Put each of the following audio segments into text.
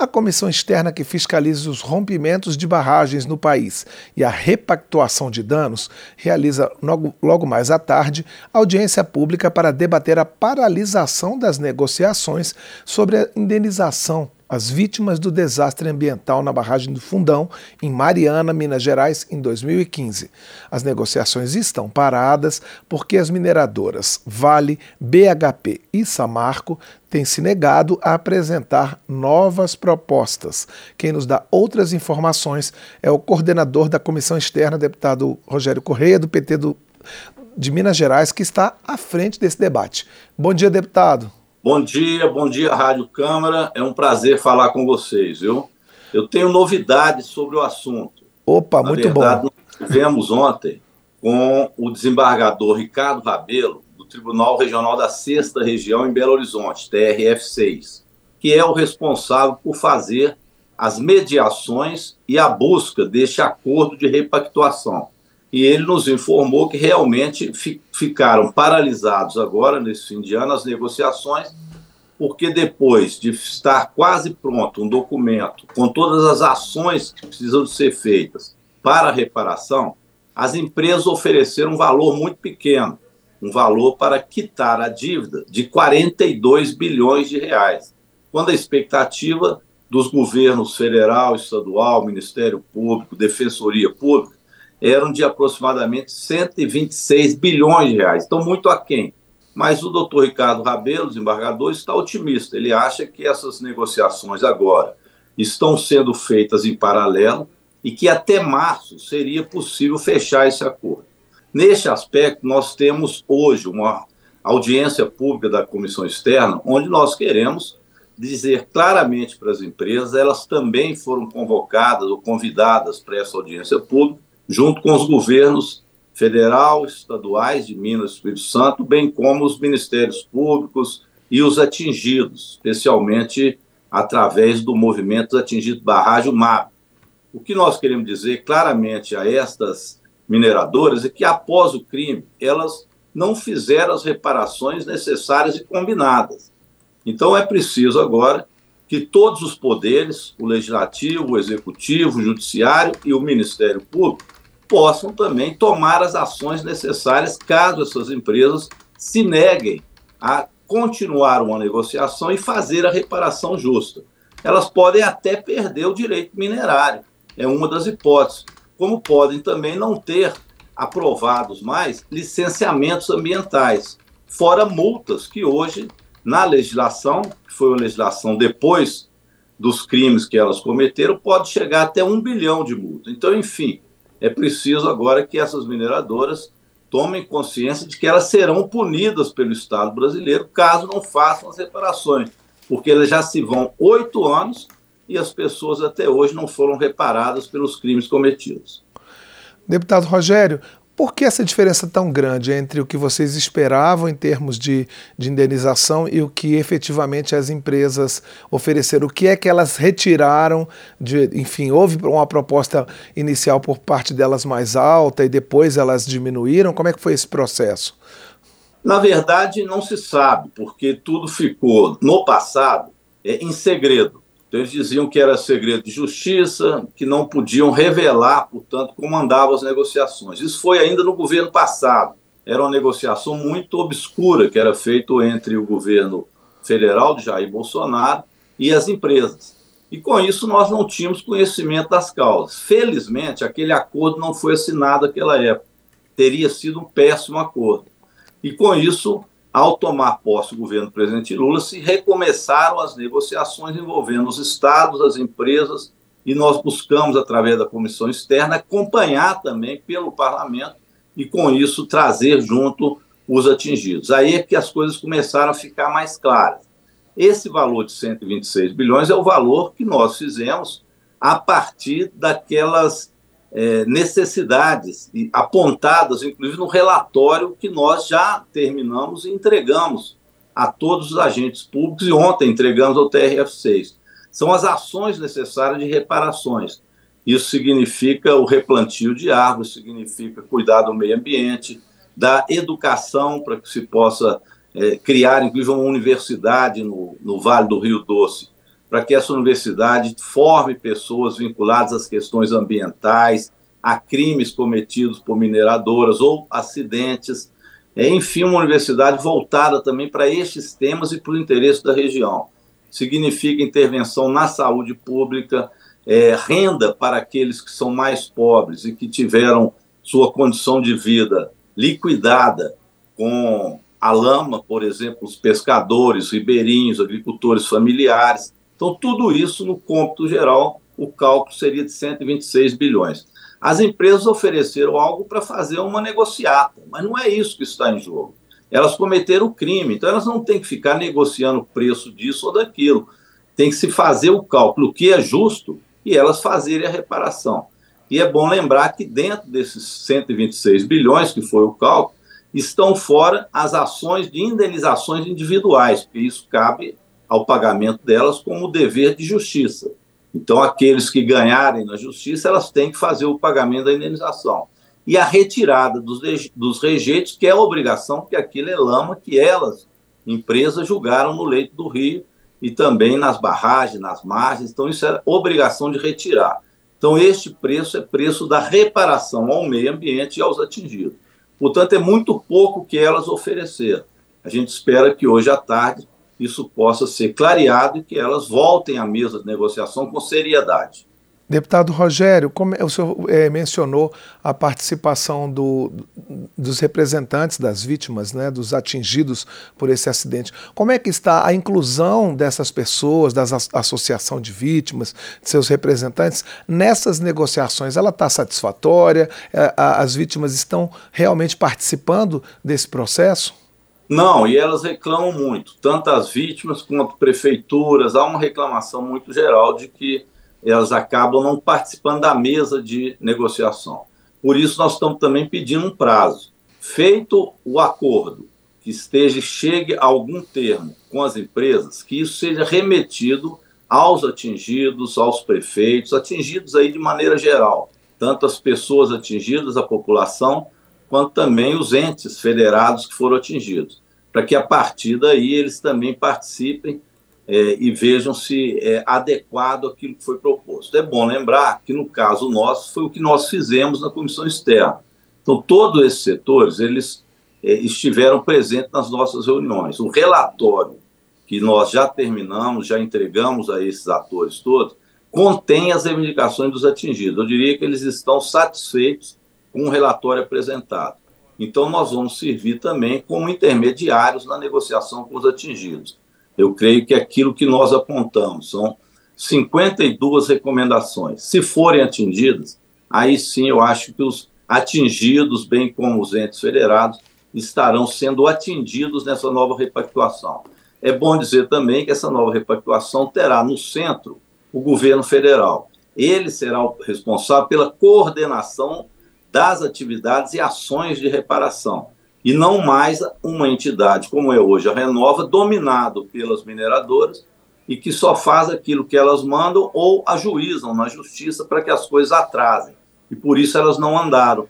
A comissão externa que fiscaliza os rompimentos de barragens no país e a repactuação de danos realiza logo, logo mais à tarde audiência pública para debater a paralisação das negociações sobre a indenização as vítimas do desastre ambiental na barragem do Fundão, em Mariana, Minas Gerais, em 2015. As negociações estão paradas porque as mineradoras Vale, BHP e Samarco têm se negado a apresentar novas propostas. Quem nos dá outras informações é o coordenador da comissão externa, deputado Rogério Correia, do PT do, de Minas Gerais, que está à frente desse debate. Bom dia, deputado. Bom dia, bom dia, Rádio Câmara. É um prazer falar com vocês, viu? Eu tenho novidades sobre o assunto. Opa, Na muito verdade, bom. Nós tivemos ontem com o desembargador Ricardo Rabelo, do Tribunal Regional da Sexta Região em Belo Horizonte, TRF6, que é o responsável por fazer as mediações e a busca deste acordo de repactuação e ele nos informou que realmente fi, ficaram paralisados agora, nesse fim de ano, as negociações, porque depois de estar quase pronto um documento com todas as ações que precisam ser feitas para a reparação, as empresas ofereceram um valor muito pequeno, um valor para quitar a dívida de 42 bilhões de reais, quando a expectativa dos governos federal, estadual, Ministério Público, Defensoria Pública, eram de aproximadamente 126 bilhões de reais, então muito aquém. Mas o doutor Ricardo Rabelo, desembargador, está otimista. Ele acha que essas negociações agora estão sendo feitas em paralelo e que até março seria possível fechar esse acordo. Neste aspecto, nós temos hoje uma audiência pública da comissão externa, onde nós queremos dizer claramente para as empresas, elas também foram convocadas ou convidadas para essa audiência pública, junto com os governos federal, estaduais de Minas e Espírito Santo, bem como os ministérios públicos e os atingidos, especialmente através do movimento Atingido Barragem MAB. O que nós queremos dizer claramente a estas mineradoras é que, após o crime, elas não fizeram as reparações necessárias e combinadas. Então, é preciso agora que todos os poderes, o legislativo, o executivo, o judiciário e o Ministério Público, possam também tomar as ações necessárias caso essas empresas se neguem a continuar uma negociação e fazer a reparação justa. Elas podem até perder o direito minerário, é uma das hipóteses, como podem também não ter aprovados mais licenciamentos ambientais, fora multas que hoje, na legislação, que foi uma legislação depois dos crimes que elas cometeram, pode chegar até um bilhão de multa. Então, enfim, é preciso agora que essas mineradoras tomem consciência de que elas serão punidas pelo Estado brasileiro caso não façam as reparações, porque elas já se vão oito anos e as pessoas até hoje não foram reparadas pelos crimes cometidos. Deputado Rogério, por que essa diferença tão grande entre o que vocês esperavam em termos de, de indenização e o que efetivamente as empresas ofereceram? O que é que elas retiraram? De, enfim, houve uma proposta inicial por parte delas mais alta e depois elas diminuíram? Como é que foi esse processo? Na verdade, não se sabe, porque tudo ficou no passado é, em segredo. Então, eles diziam que era segredo de justiça, que não podiam revelar, portanto, como andavam as negociações. Isso foi ainda no governo passado. Era uma negociação muito obscura que era feita entre o governo federal de Jair Bolsonaro e as empresas. E com isso nós não tínhamos conhecimento das causas. Felizmente, aquele acordo não foi assinado naquela época. Teria sido um péssimo acordo. E com isso, ao tomar posse o governo do presidente Lula, se recomeçaram as negociações envolvendo os estados, as empresas, e nós buscamos, através da comissão externa, acompanhar também pelo parlamento e, com isso, trazer junto os atingidos. Aí é que as coisas começaram a ficar mais claras. Esse valor de 126 bilhões é o valor que nós fizemos a partir daquelas é, necessidades apontadas, inclusive no relatório que nós já terminamos e entregamos a todos os agentes públicos e ontem entregamos ao TRF6. São as ações necessárias de reparações. Isso significa o replantio de árvores, significa cuidar do meio ambiente, da educação para que se possa é, criar, inclusive, uma universidade no, no Vale do Rio Doce para que essa universidade forme pessoas vinculadas às questões ambientais, a crimes cometidos por mineradoras ou acidentes. É, enfim, uma universidade voltada também para estes temas e para o interesse da região. Significa intervenção na saúde pública, é, renda para aqueles que são mais pobres e que tiveram sua condição de vida liquidada com a lama, por exemplo, os pescadores, ribeirinhos, agricultores familiares. Então, tudo isso no cômputo geral, o cálculo seria de 126 bilhões. As empresas ofereceram algo para fazer uma negociata, mas não é isso que está em jogo. Elas cometeram crime, então elas não têm que ficar negociando o preço disso ou daquilo. Tem que se fazer o cálculo, o que é justo, e elas fazerem a reparação. E é bom lembrar que dentro desses 126 bilhões, que foi o cálculo, estão fora as ações de indenizações individuais, porque isso cabe ao pagamento delas como dever de justiça. Então, aqueles que ganharem na justiça, elas têm que fazer o pagamento da indenização. E a retirada dos, dos rejeitos, que é obrigação, porque aquilo é lama que elas, empresas, julgaram no leito do rio e também nas barragens, nas margens. Então, isso é obrigação de retirar. Então, este preço é preço da reparação ao meio ambiente e aos atingidos. Portanto, é muito pouco que elas ofereceram. A gente espera que hoje à tarde isso possa ser clareado e que elas voltem à mesa de negociação com seriedade. Deputado Rogério, como é, o senhor é, mencionou a participação do, dos representantes das vítimas, né, dos atingidos por esse acidente. Como é que está a inclusão dessas pessoas, da associação de vítimas, de seus representantes, nessas negociações? Ela está satisfatória? É, as vítimas estão realmente participando desse processo? Não, e elas reclamam muito, tanto as vítimas quanto prefeituras. Há uma reclamação muito geral de que elas acabam não participando da mesa de negociação. Por isso, nós estamos também pedindo um prazo. Feito o acordo, que esteja, chegue a algum termo com as empresas, que isso seja remetido aos atingidos, aos prefeitos, atingidos aí de maneira geral, tanto as pessoas atingidas, a população, quanto também os entes federados que foram atingidos, para que a partir daí eles também participem é, e vejam se é adequado aquilo que foi proposto. É bom lembrar que no caso nosso foi o que nós fizemos na comissão externa. Então todos esses setores eles é, estiveram presentes nas nossas reuniões. O relatório que nós já terminamos, já entregamos a esses atores todos, contém as reivindicações dos atingidos. Eu diria que eles estão satisfeitos com o relatório apresentado. Então, nós vamos servir também como intermediários na negociação com os atingidos. Eu creio que aquilo que nós apontamos são 52 recomendações. Se forem atingidas, aí sim eu acho que os atingidos, bem como os entes federados, estarão sendo atingidos nessa nova repactuação. É bom dizer também que essa nova repactuação terá no centro o governo federal. Ele será o responsável pela coordenação das atividades e ações de reparação, e não mais uma entidade como é hoje a Renova, dominado pelas mineradoras e que só faz aquilo que elas mandam ou ajuizam na justiça para que as coisas atrasem. E por isso elas não andaram.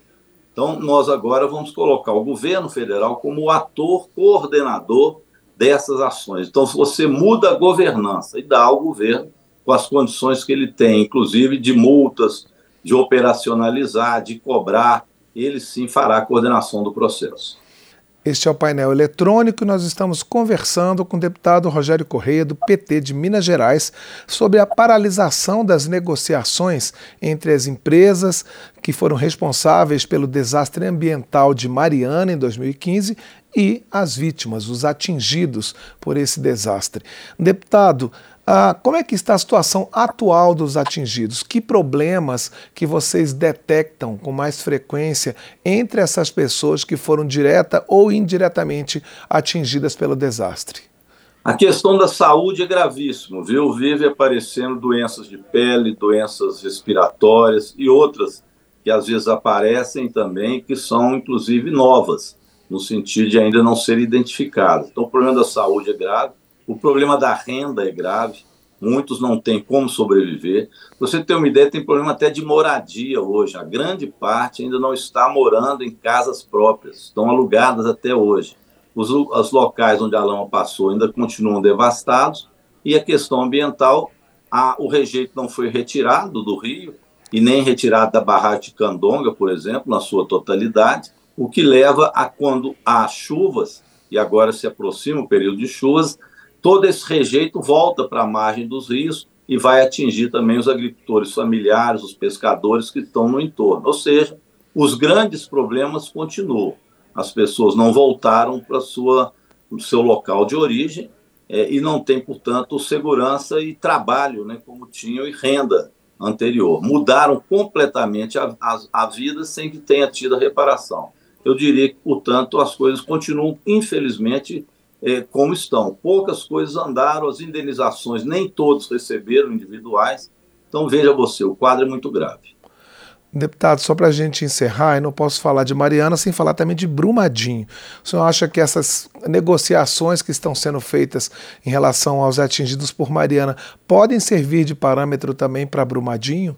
Então, nós agora vamos colocar o governo federal como o ator coordenador dessas ações. Então, você muda a governança e dá ao governo com as condições que ele tem, inclusive de multas, de operacionalizar, de cobrar, ele sim fará a coordenação do processo. Este é o painel eletrônico e nós estamos conversando com o deputado Rogério Correia, do PT de Minas Gerais, sobre a paralisação das negociações entre as empresas que foram responsáveis pelo desastre ambiental de Mariana em 2015 e as vítimas, os atingidos por esse desastre. Deputado, ah, como é que está a situação atual dos atingidos? Que problemas que vocês detectam com mais frequência entre essas pessoas que foram direta ou indiretamente atingidas pelo desastre? A questão da saúde é gravíssima, viu? Vive aparecendo doenças de pele, doenças respiratórias e outras que às vezes aparecem também, que são inclusive novas, no sentido de ainda não ser identificadas. Então, o problema da saúde é grave o problema da renda é grave, muitos não têm como sobreviver. Você tem uma ideia, tem problema até de moradia hoje. A grande parte ainda não está morando em casas próprias, estão alugadas até hoje. Os, os locais onde a lama passou ainda continuam devastados E a questão ambiental, a, o rejeito não foi retirado do rio e nem retirado da barragem de Candonga, por exemplo, na sua totalidade, o que leva a quando há chuvas, e agora se aproxima o período de chuvas, todo esse rejeito volta para a margem dos rios e vai atingir também os agricultores familiares, os pescadores que estão no entorno. Ou seja, os grandes problemas continuam. As pessoas não voltaram para o seu local de origem é, e não têm, portanto, segurança e trabalho, né, como tinham, e renda anterior. Mudaram completamente a, a, a vida sem que tenha tido a reparação. Eu diria que, portanto, as coisas continuam, infelizmente, é, como estão. Poucas coisas andaram, as indenizações nem todos receberam individuais. Então, veja você, o quadro é muito grave. Deputado, só para a gente encerrar, eu não posso falar de Mariana sem falar também de Brumadinho. O senhor acha que essas negociações que estão sendo feitas em relação aos atingidos por Mariana podem servir de parâmetro também para Brumadinho?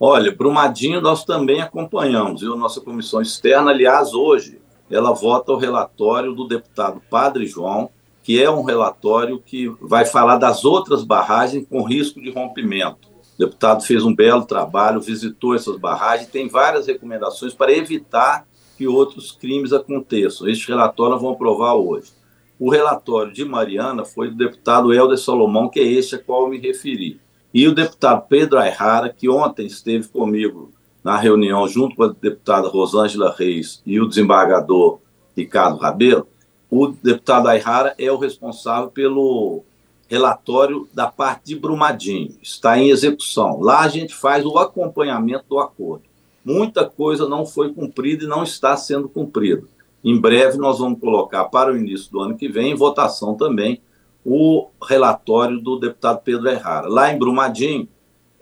Olha, Brumadinho nós também acompanhamos, viu? Nossa comissão externa, aliás, hoje, ela vota o relatório do deputado Padre João, que é um relatório que vai falar das outras barragens com risco de rompimento. O deputado fez um belo trabalho, visitou essas barragens, tem várias recomendações para evitar que outros crimes aconteçam. Este relatório vamos aprovar hoje. O relatório de Mariana foi do deputado Helder Salomão, que é este a qual me referi. E o deputado Pedro Ayrara, que ontem esteve comigo na reunião, junto com a deputada Rosângela Reis e o desembargador Ricardo Rabelo, o deputado Ayrara é o responsável pelo relatório da parte de Brumadinho, está em execução. Lá a gente faz o acompanhamento do acordo. Muita coisa não foi cumprida e não está sendo cumprida. Em breve nós vamos colocar para o início do ano que vem em votação também o relatório do deputado Pedro Errara. Lá em Brumadinho,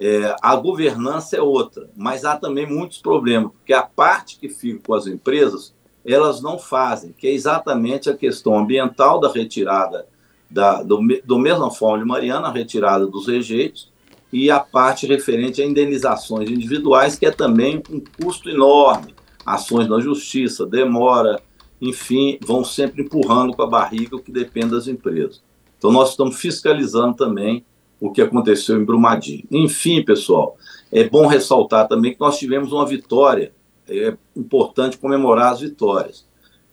é, a governança é outra, mas há também muitos problemas, porque a parte que fica com as empresas, elas não fazem, que é exatamente a questão ambiental da retirada da, do, do mesma forma de Mariana, a retirada dos rejeitos, e a parte referente a indenizações individuais, que é também um custo enorme. Ações na justiça, demora, enfim, vão sempre empurrando com a barriga o que depende das empresas. Então, nós estamos fiscalizando também o que aconteceu em Brumadinho. Enfim, pessoal, é bom ressaltar também que nós tivemos uma vitória, é importante comemorar as vitórias.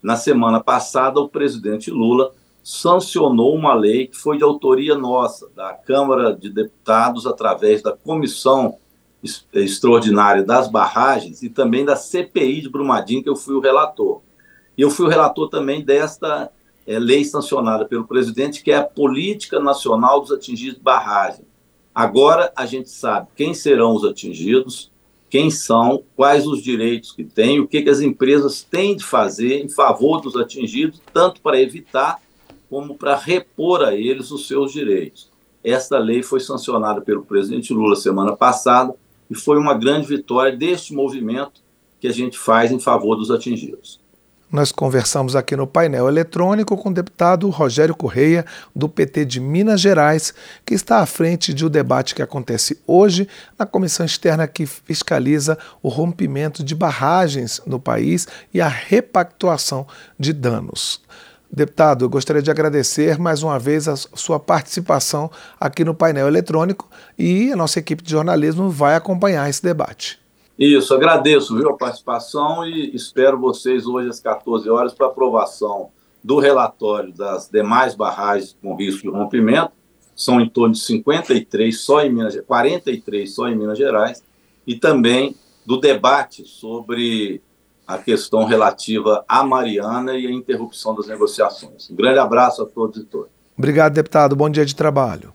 Na semana passada, o presidente Lula sancionou uma lei que foi de autoria nossa, da Câmara de Deputados, através da Comissão Extraordinária das Barragens e também da CPI de Brumadinho, que eu fui o relator. E eu fui o relator também desta é, lei sancionada pelo presidente, que é a Política Nacional dos Atingidos de Barragem. Agora a gente sabe quem serão os atingidos, quem são, quais os direitos que têm, o que, que as empresas têm de fazer em favor dos atingidos, tanto para evitar como para repor a eles os seus direitos. Esta lei foi sancionada pelo presidente Lula semana passada e foi uma grande vitória deste movimento que a gente faz em favor dos atingidos. Nós conversamos aqui no painel eletrônico com o deputado Rogério Correia, do PT de Minas Gerais, que está à frente de um debate que acontece hoje na comissão externa que fiscaliza o rompimento de barragens no país e a repactuação de danos. Deputado, eu gostaria de agradecer mais uma vez a sua participação aqui no painel eletrônico e a nossa equipe de jornalismo vai acompanhar esse debate. Isso, agradeço viu, a participação e espero vocês hoje às 14 horas para aprovação do relatório das demais barragens com risco de rompimento. São em torno de 53 só em Minas 43 só em Minas Gerais, e também do debate sobre a questão relativa à Mariana e a interrupção das negociações. Um grande abraço a todos e todas. Obrigado, deputado. Bom dia de trabalho.